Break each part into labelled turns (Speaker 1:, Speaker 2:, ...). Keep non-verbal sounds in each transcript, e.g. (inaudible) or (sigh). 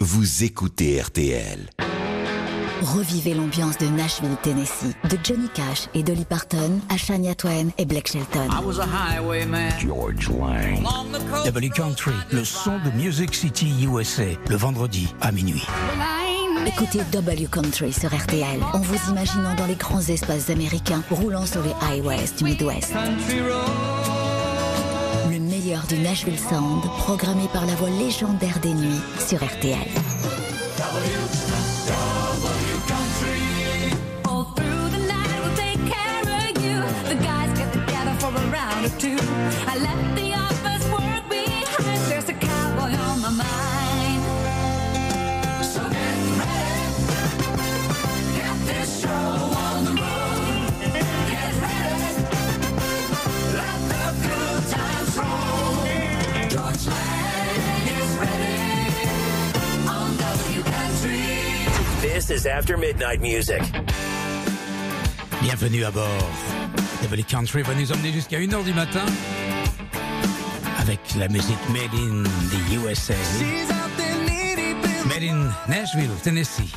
Speaker 1: Vous écoutez RTL.
Speaker 2: Revivez l'ambiance de Nashville, Tennessee, de Johnny Cash et Dolly Parton à Shania Twain et Blake Shelton.
Speaker 3: I was a highwayman.
Speaker 1: George Lang.
Speaker 4: W Country, le son de Music City USA, le vendredi à minuit.
Speaker 2: Écoutez W Country sur RTL en vous imaginant dans les grands espaces américains roulant sur les highways du Midwest.
Speaker 3: Country road.
Speaker 2: Du Nashville Sound, programmé par la voix légendaire des nuits sur RTL.
Speaker 5: This is
Speaker 6: After Midnight Music.
Speaker 4: Bienvenue à bord. W Country va nous emmener jusqu'à 1h du matin avec la musique Made in the USA. Made in Nashville, Tennessee.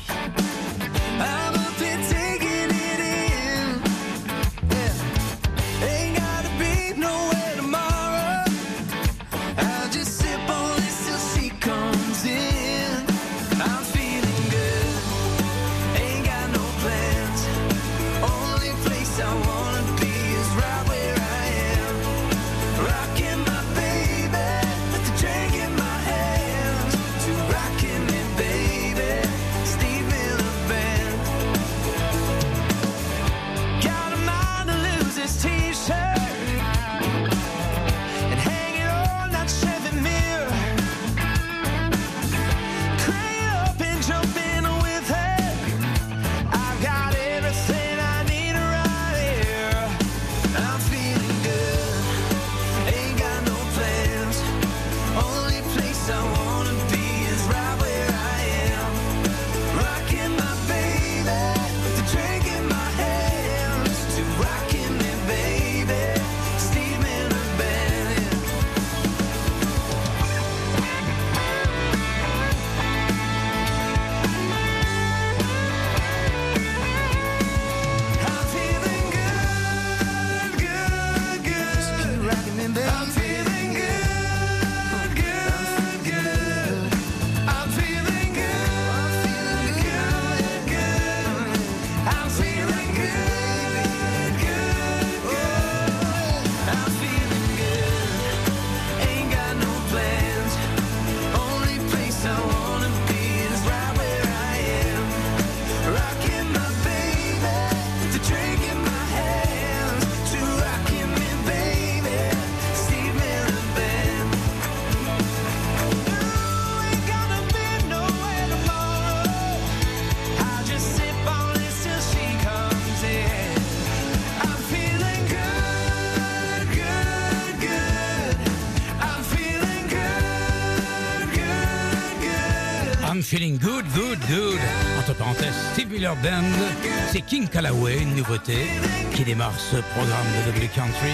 Speaker 7: Good, good, good.
Speaker 4: Entre parenthèses, Steve Miller Band, c'est King Callaway, une nouveauté qui démarre ce programme de W Country.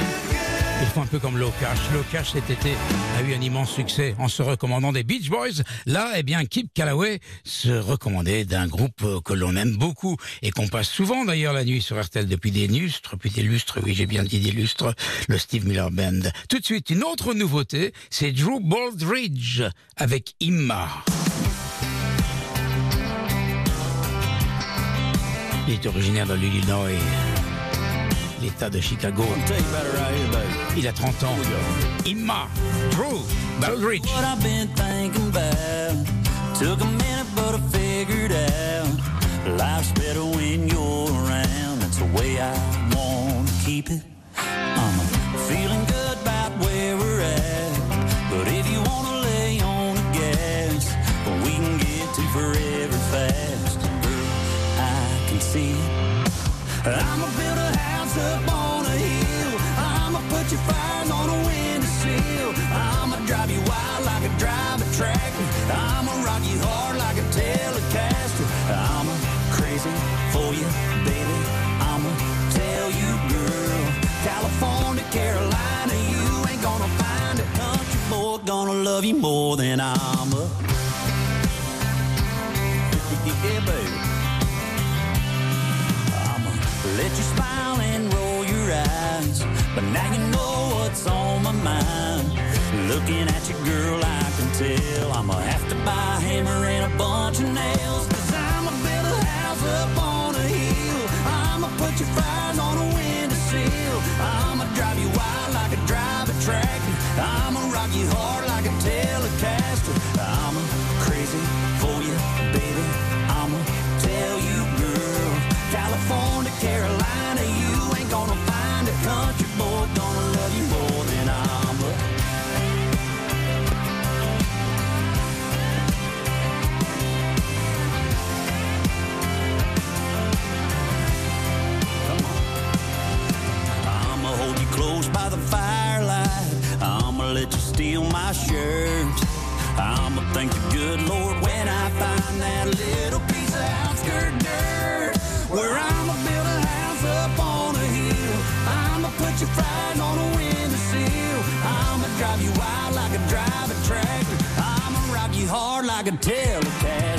Speaker 4: Ils font un peu comme Low Cash. Low Cash cet été a eu un immense succès en se recommandant des Beach Boys. Là, eh bien, Kip Callaway se recommandait d'un groupe que l'on aime beaucoup et qu'on passe souvent d'ailleurs la nuit sur RTL depuis des lustres, depuis des lustres, oui, j'ai bien dit des lustres, le Steve Miller Band. Tout de suite, une autre nouveauté, c'est Drew Baldridge avec Imma. Il est originaire de l'Illinois, l'État de Chicago. Il a 30 ans. Imma, Drew Baldridge.
Speaker 8: Took a minute, but I figured out. Life's better when you're around. That's the way I want to keep it. I'm feeling good about where I'ma build a house up on a hill. I'ma put your fires on a windowsill. I'ma drive you wild like I drive a tractor. I'ma rock you hard like a telecaster. I'ma crazy for you, baby. I'ma tell you, girl. California, Carolina, you ain't gonna find a country boy gonna love you more than I'm a let you smile and roll your eyes. But now you know what's on my mind. Looking at you, girl, I can tell I'ma have to buy a hammer and a bunch of nails. Cause I'ma build a house up on a hill. I'ma put your fires steal my shirt. I'ma thank the good Lord when I find that little piece of outskirt dirt. Where I'ma build a house up on a hill. I'ma put your fries on a windowsill. I'ma drive you wild like a tractor. I'ma rock you hard like a Telecaster.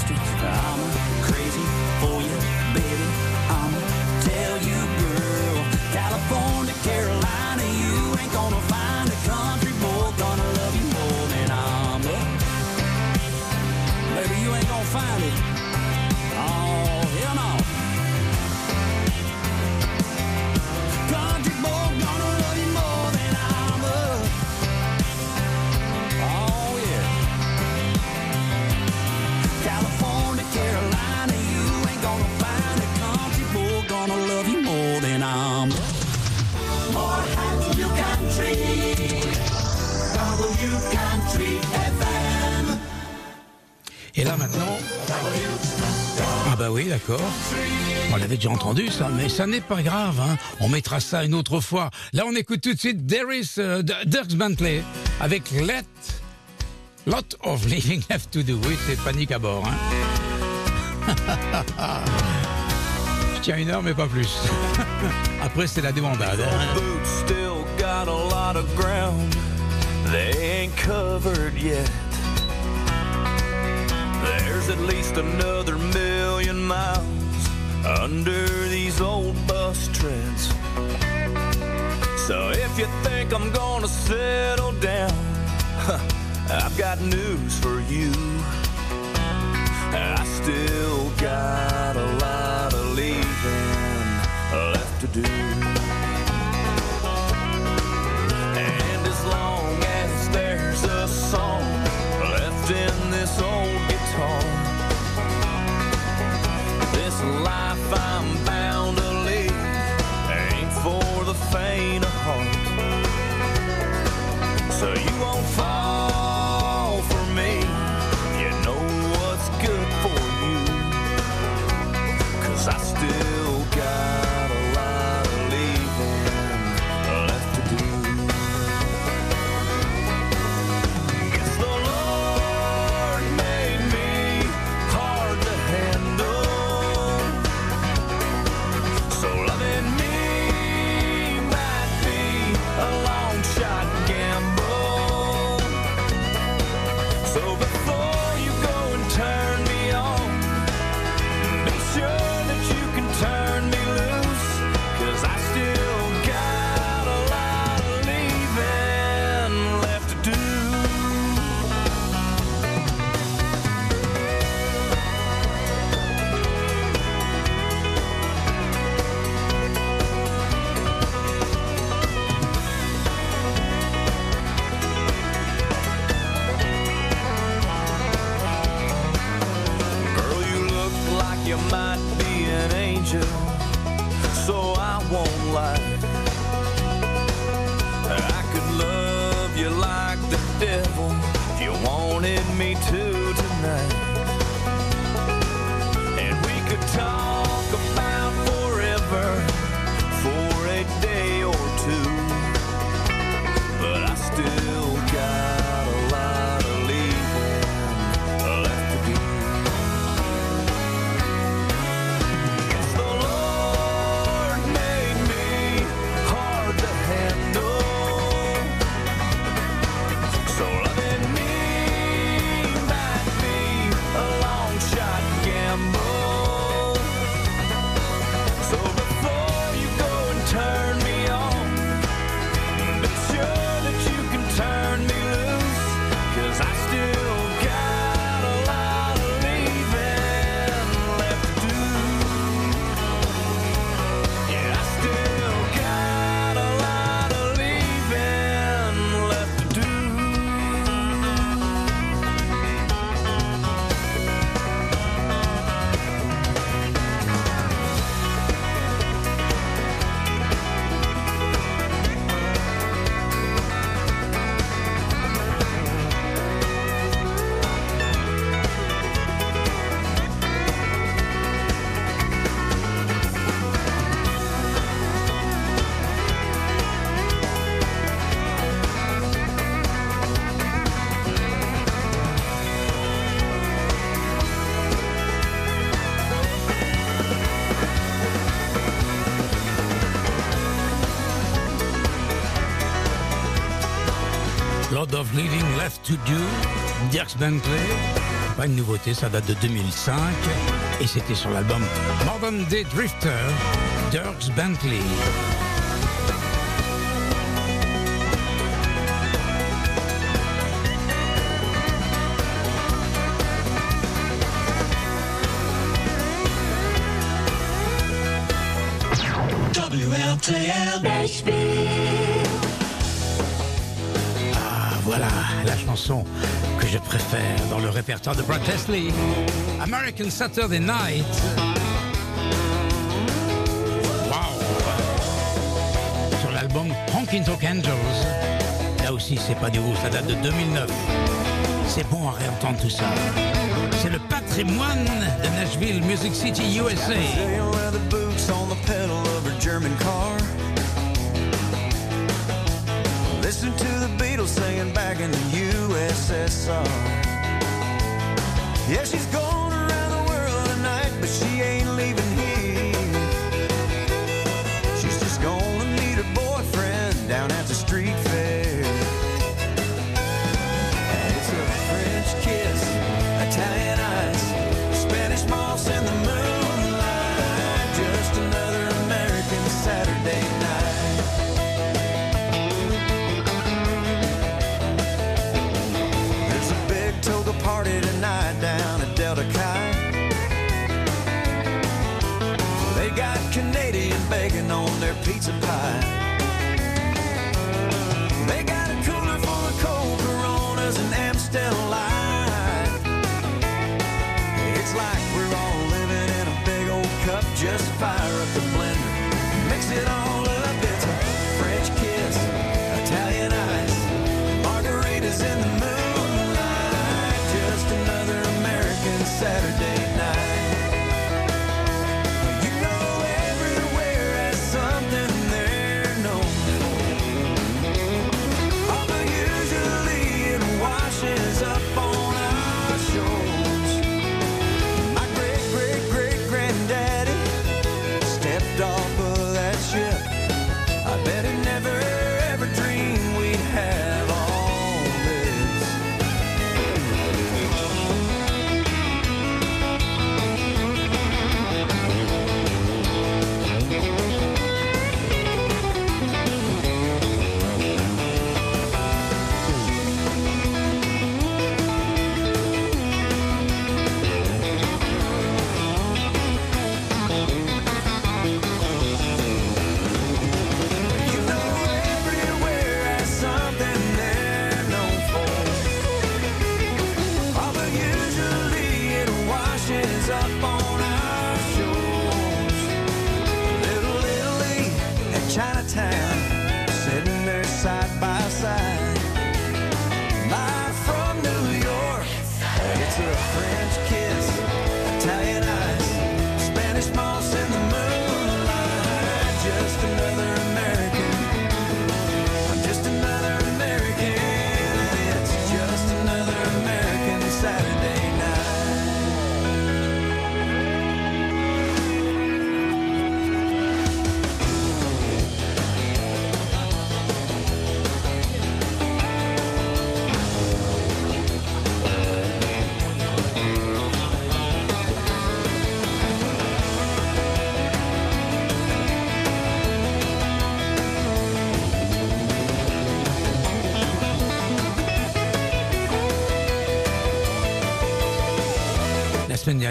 Speaker 9: Ah bah oui, d'accord. On l'avait déjà entendu ça, mais ça n'est pas grave. Hein. On mettra ça une autre fois. Là, on écoute tout de suite Darius, euh, Dirks Bentley avec Let Lot of Living Left to Do. Oui, c'est panique à bord. Hein. (laughs) Je tiens une heure, mais pas plus. (laughs) Après, c'est la débandade. hein.
Speaker 4: There's at least another million miles under these old bus treads. So if you think I'm gonna settle down, (laughs) I've got news for you. I still got a lot of leaving left to do. For of
Speaker 7: Living Left to Do, Dirks Bentley. Pas une nouveauté, ça date de 2005 et c'était sur l'album Modern Day Drifter, Dirks Bentley. Que je préfère dans le répertoire de Brad Tesley. American Saturday Night. Wow. Sur l'album Honkin' Angels. Là aussi, c'est pas nouveau, ça date de 2009. C'est bon à réentendre tout ça. C'est le patrimoine de Nashville, Music City, USA.
Speaker 4: Listen to the Beatles singing back in the USSR. Yeah, she's going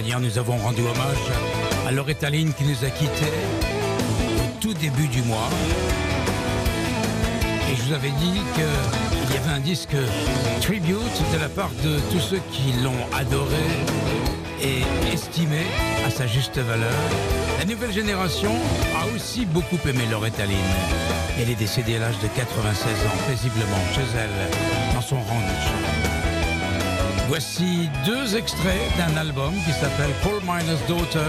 Speaker 7: dernière, nous avons rendu hommage à Loretta Lynn qui nous a quittés au tout début du mois. Et je vous avais dit qu'il y avait un disque tribute de la part de tous ceux qui l'ont adoré et estimé à sa juste valeur. La nouvelle génération a aussi beaucoup aimé Loretta Lynn. Elle est décédée à l'âge de 96 ans, paisiblement, chez elle, dans son ranch.
Speaker 10: Voici deux extraits d'un album qui s'appelle Paul Miner's Daughter,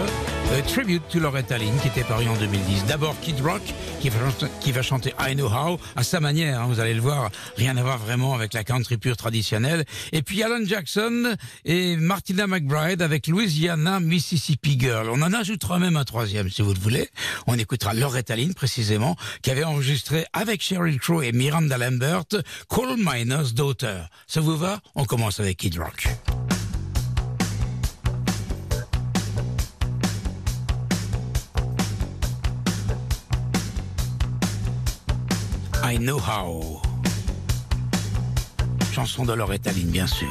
Speaker 10: a Tribute to Loretta Lynn, qui était paru en 2010. D'abord Kid Rock qui va, chanter I Know How à sa manière. Hein, vous allez le voir, rien à voir vraiment avec la country pure traditionnelle. Et puis Alan Jackson et Martina McBride avec Louisiana Mississippi Girl. On en ajoutera même un troisième si vous le voulez. On écoutera Loretta Lynn précisément qui avait enregistré avec Sheryl Crow et Miranda Lambert Coal Miner's Daughter. Ça vous va? On commence avec Kid Rock. I Know How. Chanson de Loretta Lynn, bien sûr.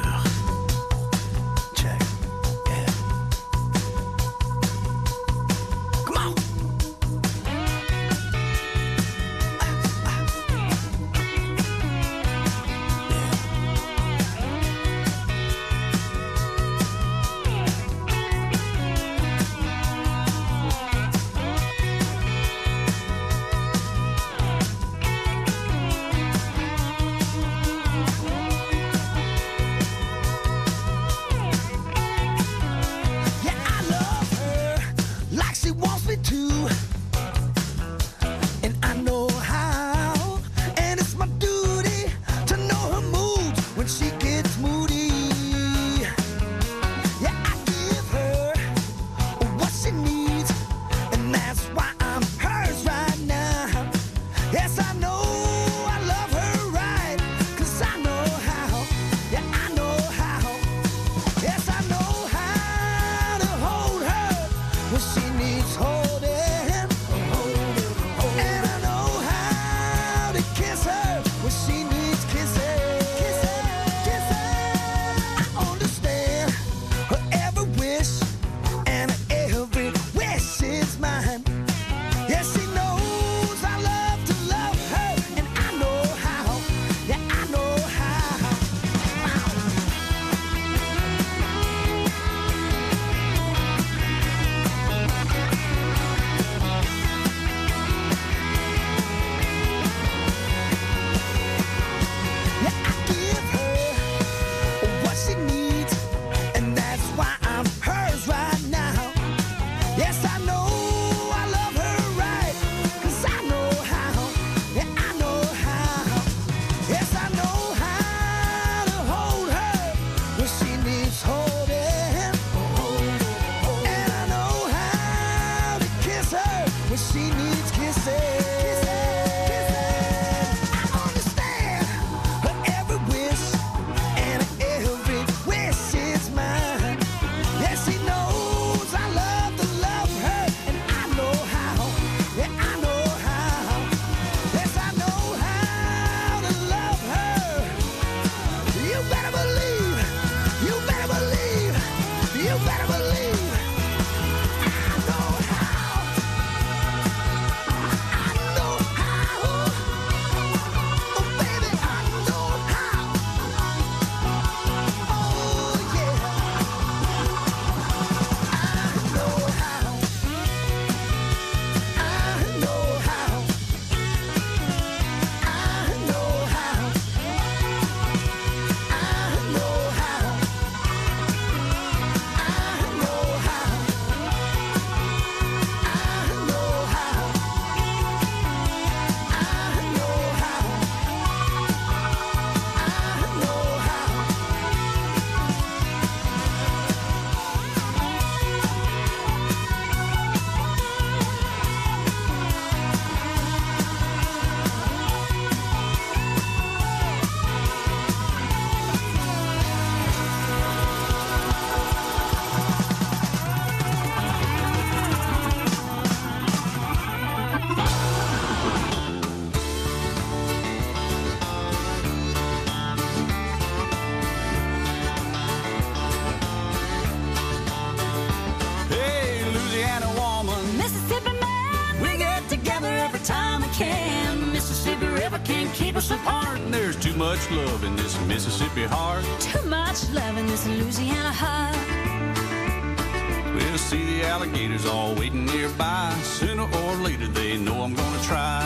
Speaker 4: alligators all waiting nearby. Sooner or later, they know I'm gonna try.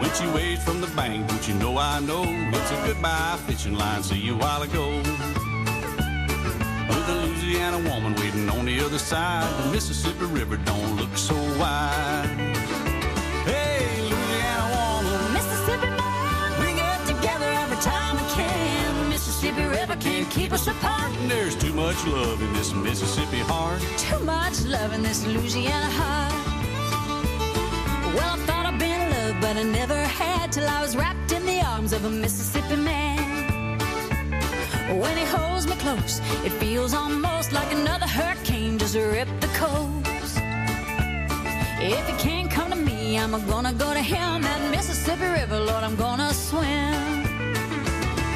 Speaker 4: When she waves from the bank, but you know I know it's a goodbye fishing line. See you a while ago. With a Louisiana woman waiting on the other side, the Mississippi River don't look so wide.
Speaker 11: Can't keep us apart.
Speaker 4: There's too much love in this Mississippi heart.
Speaker 11: Too much love in this Louisiana heart. Well, I thought I'd been in love, but I never had till I was wrapped in the arms of a Mississippi man. When he holds me close, it feels almost like another hurricane just ripped the coast. If he can't come to me, I'm gonna go to him. That Mississippi River, Lord, I'm gonna swim.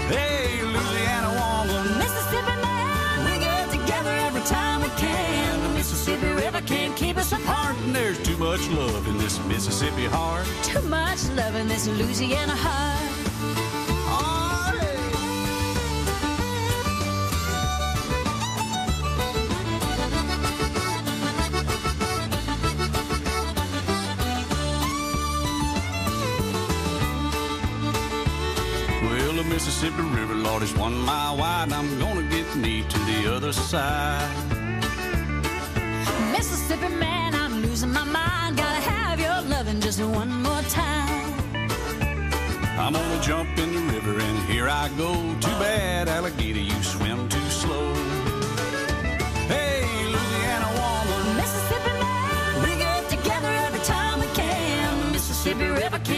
Speaker 4: Hey, Louisiana woman.
Speaker 11: Mississippi man, we get together every time we can. The Mississippi River can't keep us apart.
Speaker 4: There's too much love in this Mississippi heart.
Speaker 11: Too much love in this Louisiana heart.
Speaker 4: Is one mile wide. I'm gonna get me to the other side.
Speaker 11: Mississippi man, I'm losing my mind. Gotta have your loving just one more time.
Speaker 4: I'm gonna jump in the river and here I go. Too bad, alligator, you swim too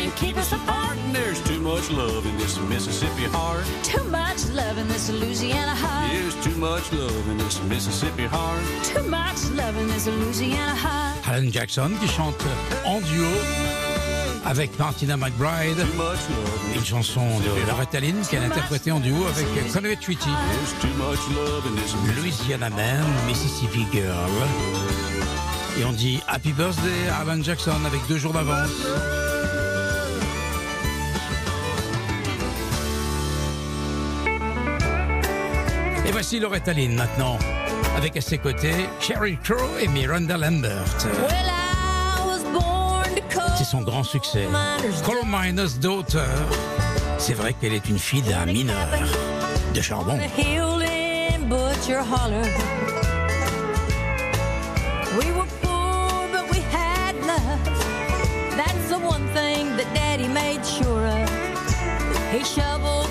Speaker 11: can't keep us apart.
Speaker 4: There's too much love in this Mississippi heart.
Speaker 11: Too much love in this Louisiana heart.
Speaker 4: There's too much love in this Mississippi heart.
Speaker 11: Too much love in this Louisiana heart.
Speaker 7: Alan Jackson qui chante en duo avec Martina McBride.
Speaker 4: Too much love in
Speaker 7: Une chanson de Loretta Lynn qu'elle a interprétée en duo avec Conway Twitty.
Speaker 4: There's too much love in this
Speaker 7: Louisiana Man, Mississippi Girl. Et on dit Happy Birthday Alan Jackson avec deux jours d'avance. Voici Loretta Lynn maintenant, avec à ses côtés Sheryl Crow et Miranda Lambert. C'est son grand succès. Coal Miner's Daughter. C'est vrai qu'elle est une fille d'un mineur de charbon.
Speaker 11: The hill in Butcher Holler. We were poor, but we had love. That's the one thing that Daddy made sure of. He shoveled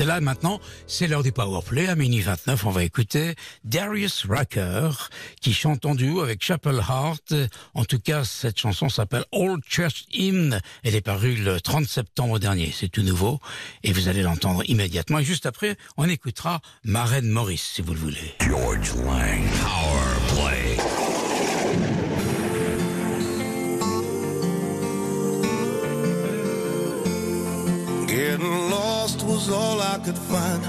Speaker 9: Et là, maintenant, c'est l'heure du Powerplay. À minuit 29, on va écouter Darius Rucker, qui chante en duo avec Chapel Heart. En tout cas, cette chanson s'appelle Old Church Hymn. Elle est parue le 30 septembre dernier. C'est tout nouveau. Et vous allez l'entendre immédiatement. Et juste après, on écoutera Maren Morris, si vous le voulez.
Speaker 3: George Lang. Power Play.
Speaker 12: Getting lost was all I could find.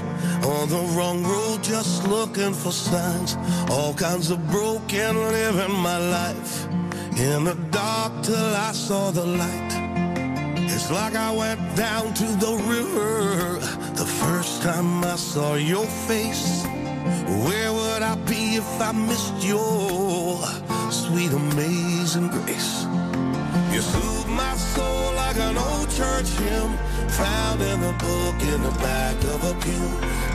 Speaker 12: On the wrong road, just looking for signs. All kinds of broken living my life. In the dark till I saw the light. It's like I went down to the river the first time I saw your face. Where would I be if I missed your sweet, amazing grace? Soothe my soul like an old church hymn found in the book in the back of a pew.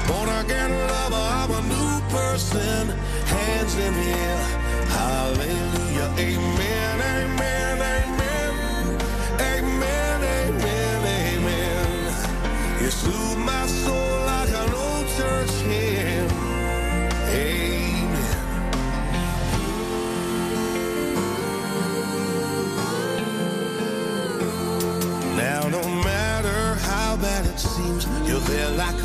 Speaker 12: Born again lover, I'm a new person. Hands in the air. Hallelujah. Amen, amen, amen. Amen, amen, amen. You soothe my soul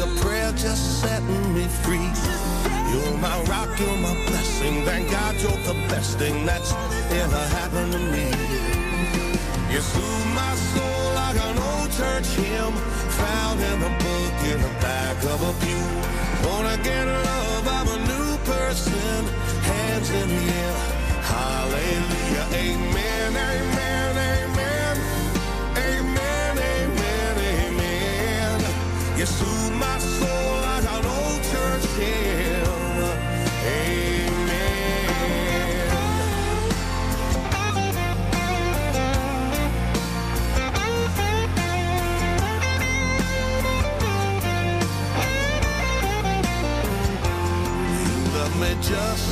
Speaker 12: a prayer just setting me free. You're my rock, you're my blessing. Thank God you're the best thing that's ever happened to me. You soothe my soul like an old church hymn found in the book in the back of a pew. Born again, love, I'm a new person. Hands in the air. Hallelujah. Amen, amen. Amen, You soothe my soul like an old church. Amen. You love me just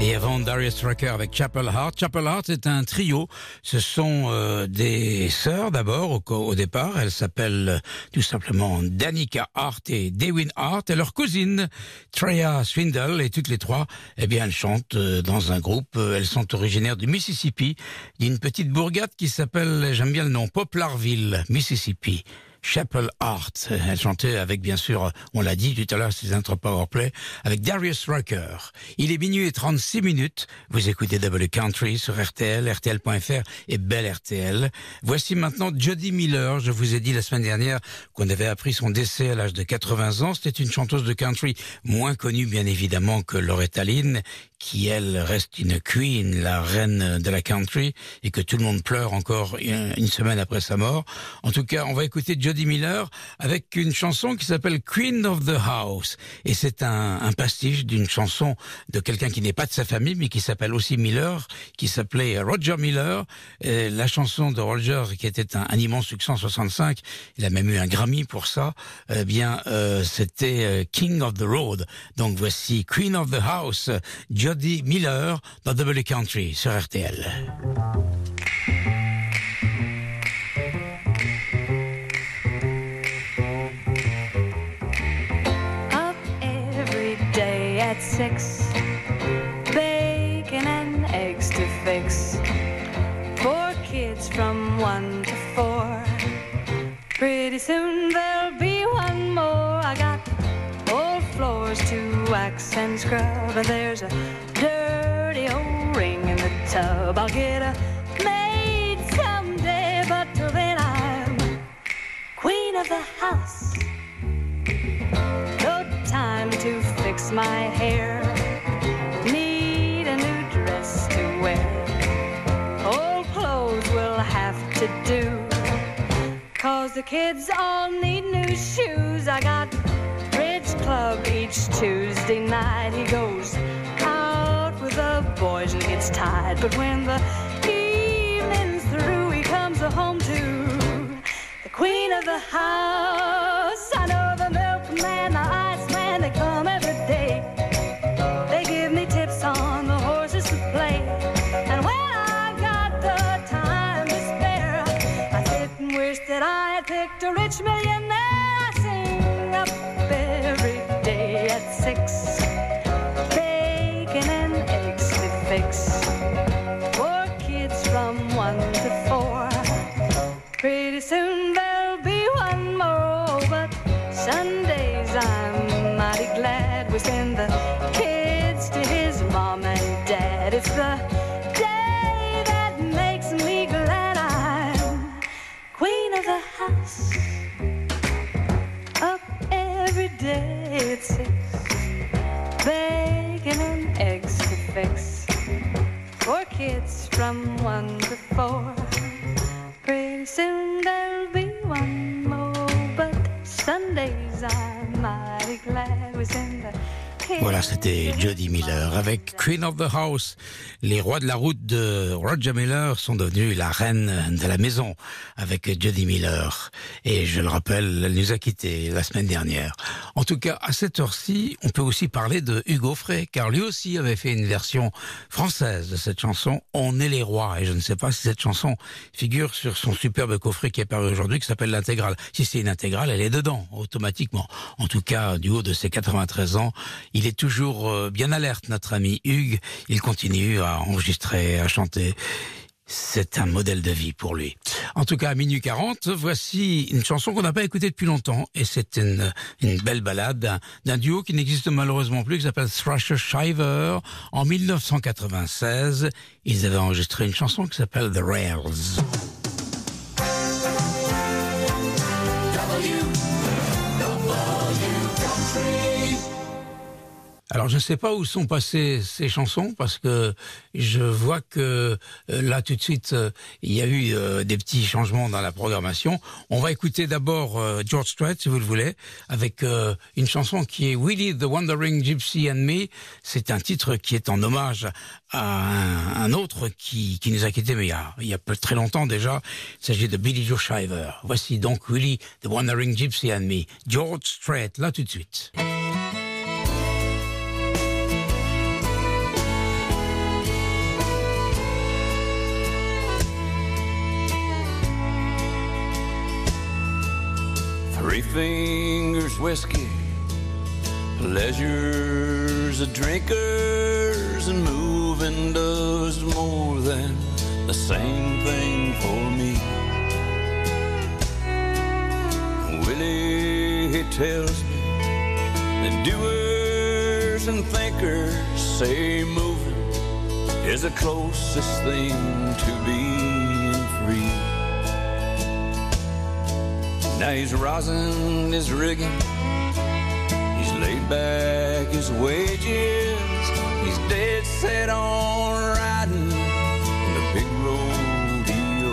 Speaker 9: Et avant Darius Rucker avec Chapel Heart. Chapel Heart est un trio. Ce sont euh, des sœurs d'abord au, au départ. Elles s'appellent tout simplement Danica Hart et Dewin Hart et leur cousine Treya Swindle et toutes les trois, eh bien elles chantent euh, dans un groupe. Euh, Elles sont originaires du Mississippi, d'une petite bourgade qui s'appelle, j'aime bien le nom, Poplarville, Mississippi. Chapel Art. Elle chantait avec, bien sûr, on l'a dit tout à l'heure, c'est un powerplay, avec Darius Rucker. Il est minuit et 36 minutes. Vous écoutez Double Country sur RTL, RTL.fr et Belle RTL. Voici maintenant Jodie Miller. Je vous ai dit la semaine dernière qu'on avait appris son décès à l'âge de 80 ans. C'était une chanteuse de country moins connue, bien évidemment, que Loretta Lynn, qui elle reste une queen, la reine de la country, et que tout le monde pleure encore une semaine après sa mort. En tout cas, on va écouter Miller avec une chanson qui s'appelle Queen of the House. Et c'est un, pastiche d'une chanson de quelqu'un qui n'est pas de sa famille, mais qui s'appelle aussi Miller, qui s'appelait Roger Miller. Et la chanson de Roger, qui était un, immense succès en 65, il a même eu un Grammy pour ça, eh bien, euh, c'était euh, King of the Road. Donc voici Queen of the House, Jodie Miller dans Double Country sur RTL.
Speaker 13: Six, bacon and eggs to fix. Four kids from one to four. Pretty soon there'll be one more. I got old floors to wax and scrub, and there's a dirty old ring in the tub. I'll get a maid someday, but till then I'm queen of the house. Fix my hair. Need a new dress to wear. Old clothes will have to do. Cause the kids all need new shoes. I got bridge club each Tuesday night. He goes out with the boys and gets tired. But when the evening's through, he comes home to the queen of the house. Wish that I had picked a rich millionaire.
Speaker 9: C'était Jody Miller avec Queen of the House. Les rois de la route de Roger Miller sont devenus la reine de la maison avec Jody Miller. Et je le rappelle, elle nous a quittés la semaine dernière. En tout cas, à cette heure-ci, on peut aussi parler de Hugo Frey, car lui aussi avait fait une version française de cette chanson On est les rois. Et je ne sais pas si cette chanson figure sur son superbe coffret qui est paru aujourd'hui, qui s'appelle l'intégrale. Si c'est une intégrale, elle est dedans, automatiquement. En tout cas, du haut de ses 93 ans, il est toujours euh, bien alerte, notre ami Hugues. Il continue à enregistrer, à chanter. C'est un modèle de vie pour lui. En tout cas, à minuit 40, voici une chanson qu'on n'a pas écoutée depuis longtemps. Et c'est une, belle balade d'un duo qui n'existe malheureusement plus, qui s'appelle Thrasher Shiver. En 1996, ils avaient enregistré une chanson qui s'appelle The Rails. Alors je ne sais pas où sont passées ces chansons parce que je vois que euh, là tout de suite euh, il y a eu euh, des petits changements dans la programmation. On va écouter d'abord George Strait si vous le voulez avec une chanson qui est Willie the Wandering Gypsy and Me. C'est un titre qui est en hommage à un, un autre qui, qui nous a quittés mais il y a, il y a peu très longtemps déjà. Il s'agit de Billy Joe Shiver. Voici donc Willie the Wandering Gypsy and Me. George Strait là tout de suite.
Speaker 4: Three fingers whiskey, pleasures of drinkers, and moving does more than the same thing for me. Willie, he tells me that doers and thinkers say moving is the closest thing to being Now he's rosin his rigging. He's laid back his wages. He's dead set on riding in the big rodeo.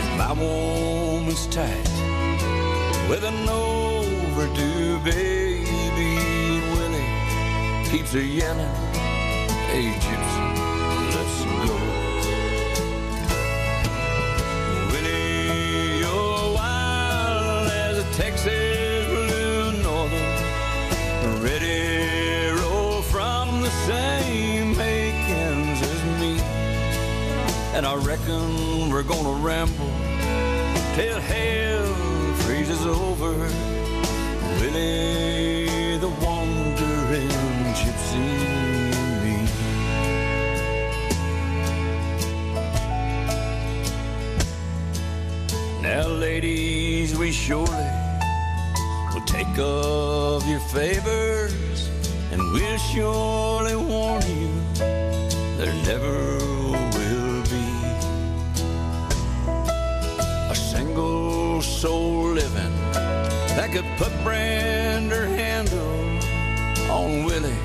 Speaker 4: And my woman's tight with an overdue baby. Willie keeps her yelling, Hey, gypsy, And I reckon we're gonna ramble till hell freezes over. Willie, the wandering gypsy me. Now, ladies, we surely will take of your favors, and we'll surely warn you there never soul living that could put brand or handle on Willie,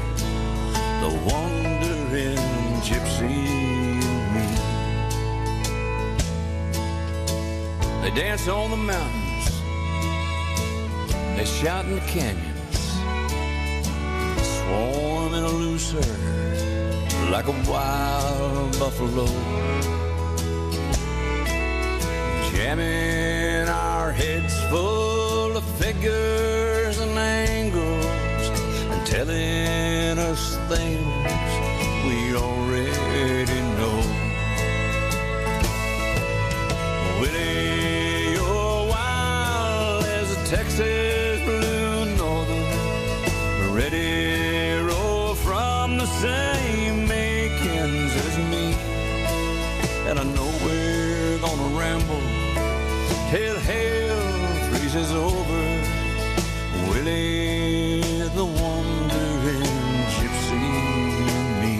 Speaker 4: the wandering gypsy and me. They dance on the mountains. They shout in the canyons. Swarm in a loose herd like a wild buffalo. Jamming heads full of figures and angles and telling us things we already know. Willie, you're wild as a Texas blue northern, ready roll from the same makings as me. And I know we're gonna ramble is over, Willie the wandering gypsy and me.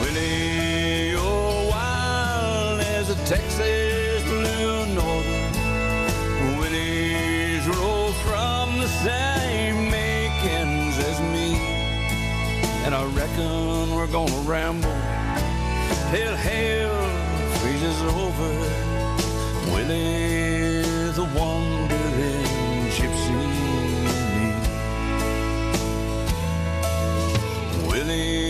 Speaker 4: Willie, you're wild as a Texas blue northern. Willie's roll from the same makings as me,
Speaker 14: and I reckon we're gonna ramble till hell Billy the wandering gypsy. in me,
Speaker 11: Willie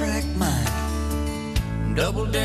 Speaker 11: track. Double
Speaker 4: down.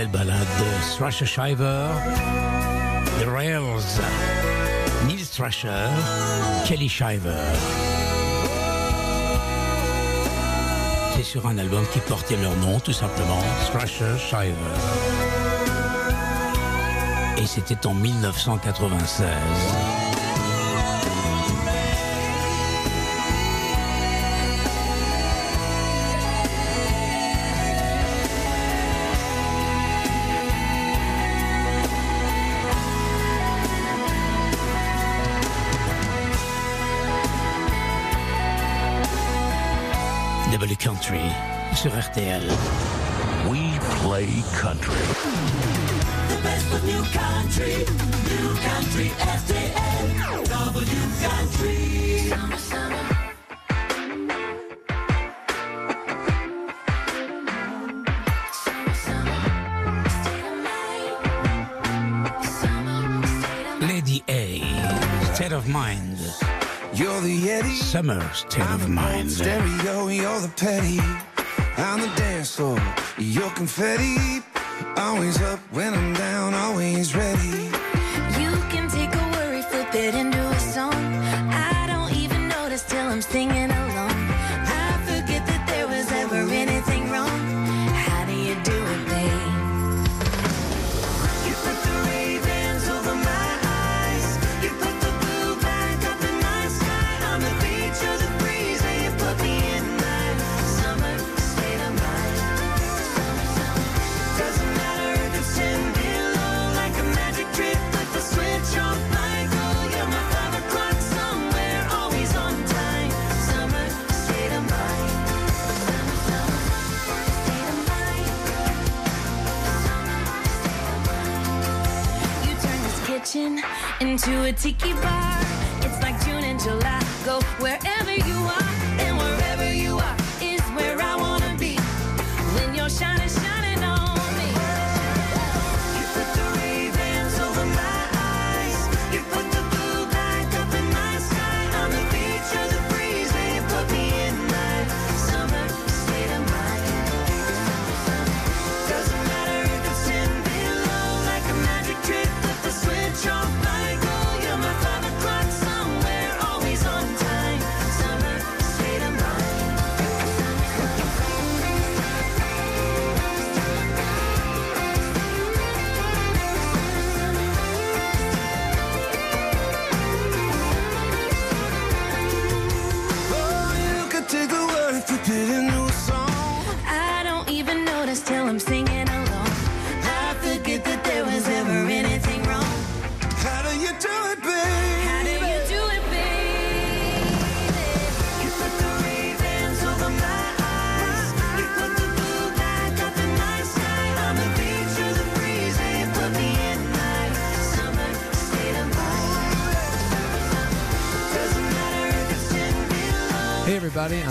Speaker 4: belle balade de Thrasher Shiver, The Rails, Neil Thrasher, Kelly Shiver. C'est sur un album qui portait leur nom tout simplement, Thrasher Shiver. Et c'était en 1996. still.
Speaker 3: We play country.
Speaker 11: The best of new country. New country W country. Summer, summer.
Speaker 7: state of mind.
Speaker 10: You're the Eddie.
Speaker 7: Summer state I'm of mind.
Speaker 10: Stereo, you're the petty on the dance floor. Your confetti, always up when I'm down, always ready.
Speaker 11: to a tiki bar.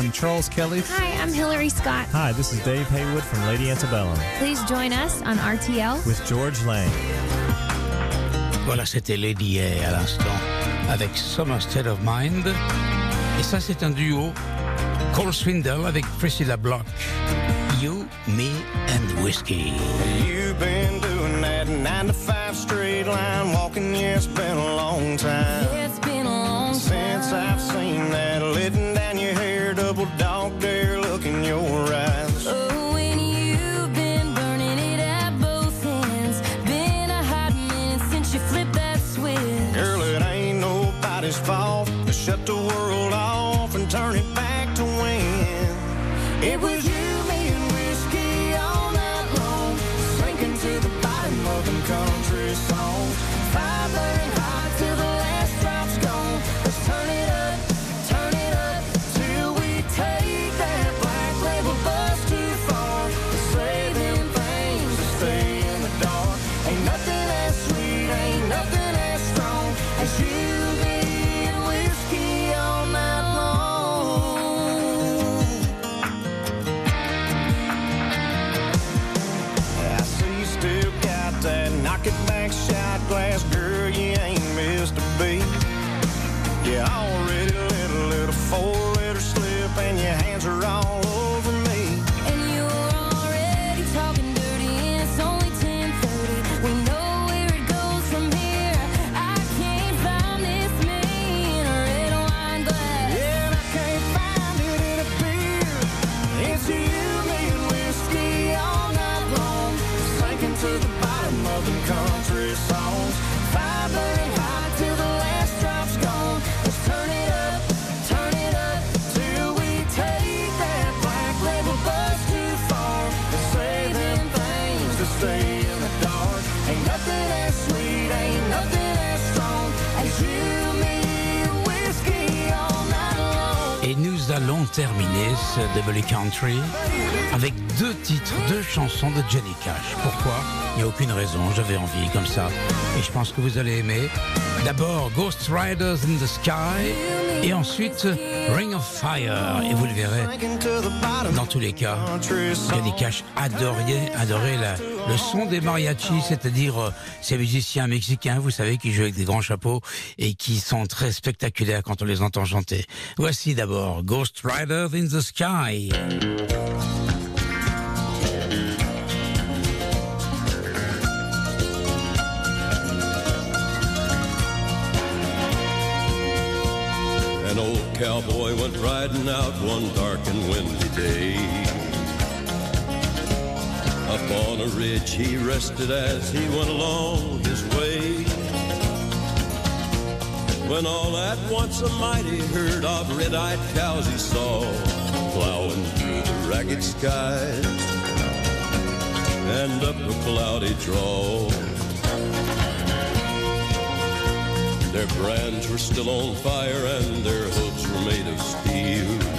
Speaker 15: Kelly, Charles Kelley.
Speaker 16: Hi, I'm Hillary Scott.
Speaker 17: Hi, this is Dave Haywood from Lady Antebellum.
Speaker 16: Please join us on RTL
Speaker 17: with George Lang.
Speaker 7: Voilà, c'était Lady A à l'instant avec Summer State of Mind. Et ça, c'est un duo Cole Swindle avec Priscilla Block. You, me and whiskey.
Speaker 18: You've been doing that nine to Double Country
Speaker 7: avec deux titres, deux chansons de Johnny Cash. Pourquoi? Il n'y a aucune raison, j'avais envie comme ça. Et je pense que vous allez aimer. D'abord Ghost Riders in the Sky
Speaker 9: et ensuite Ring of Fire. Et vous le verrez, dans tous les cas, Johnny Cash adorait, adorait la, le son des mariachis, c'est-à-dire euh, ces musiciens mexicains, vous savez, qui jouent avec des grands chapeaux et qui sont très spectaculaires quand on les entend chanter. Voici d'abord Ghost Rider in the Sky.
Speaker 19: An old cowboy went riding out one dark and windy day. Up on a ridge he rested as he went along his way. When all at once a mighty herd of red-eyed cows he saw plowing through the ragged skies and up a cloudy draw. Their brands were still on fire and their hooves were made of steel.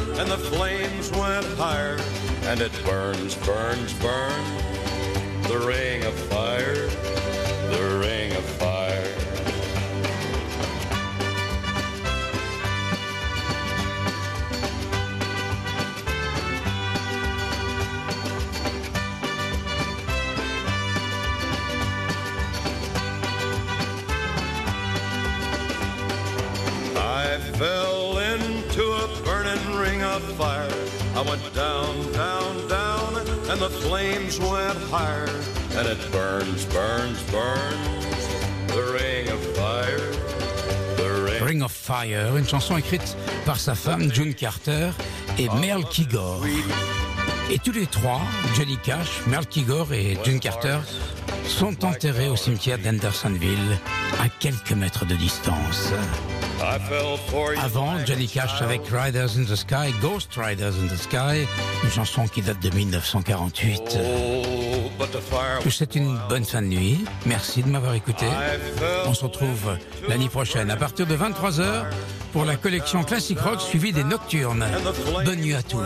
Speaker 19: and the flames went higher. And it burns, burns, burns. The ring of I went down, down, down,
Speaker 20: and the flames went higher, and it burns, burns, burns, the ring of fire, the ring.
Speaker 7: Of Fire, une chanson écrite par sa femme June Carter et Merle Kigor. Et tous les trois, Johnny Cash, Merle Kigor et June Carter, sont enterrés au cimetière d'Hendersonville, à quelques mètres de distance. Avant, Johnny Cash avec Riders in the Sky, Ghost Riders in the Sky, une chanson qui date de 1948.
Speaker 20: Oh, but the fire
Speaker 7: Je vous une bonne fin de nuit. Merci de m'avoir écouté. On se retrouve l'année prochaine à partir de 23h pour la collection Classic Rock suivie des Nocturnes. Bonne nuit à tous.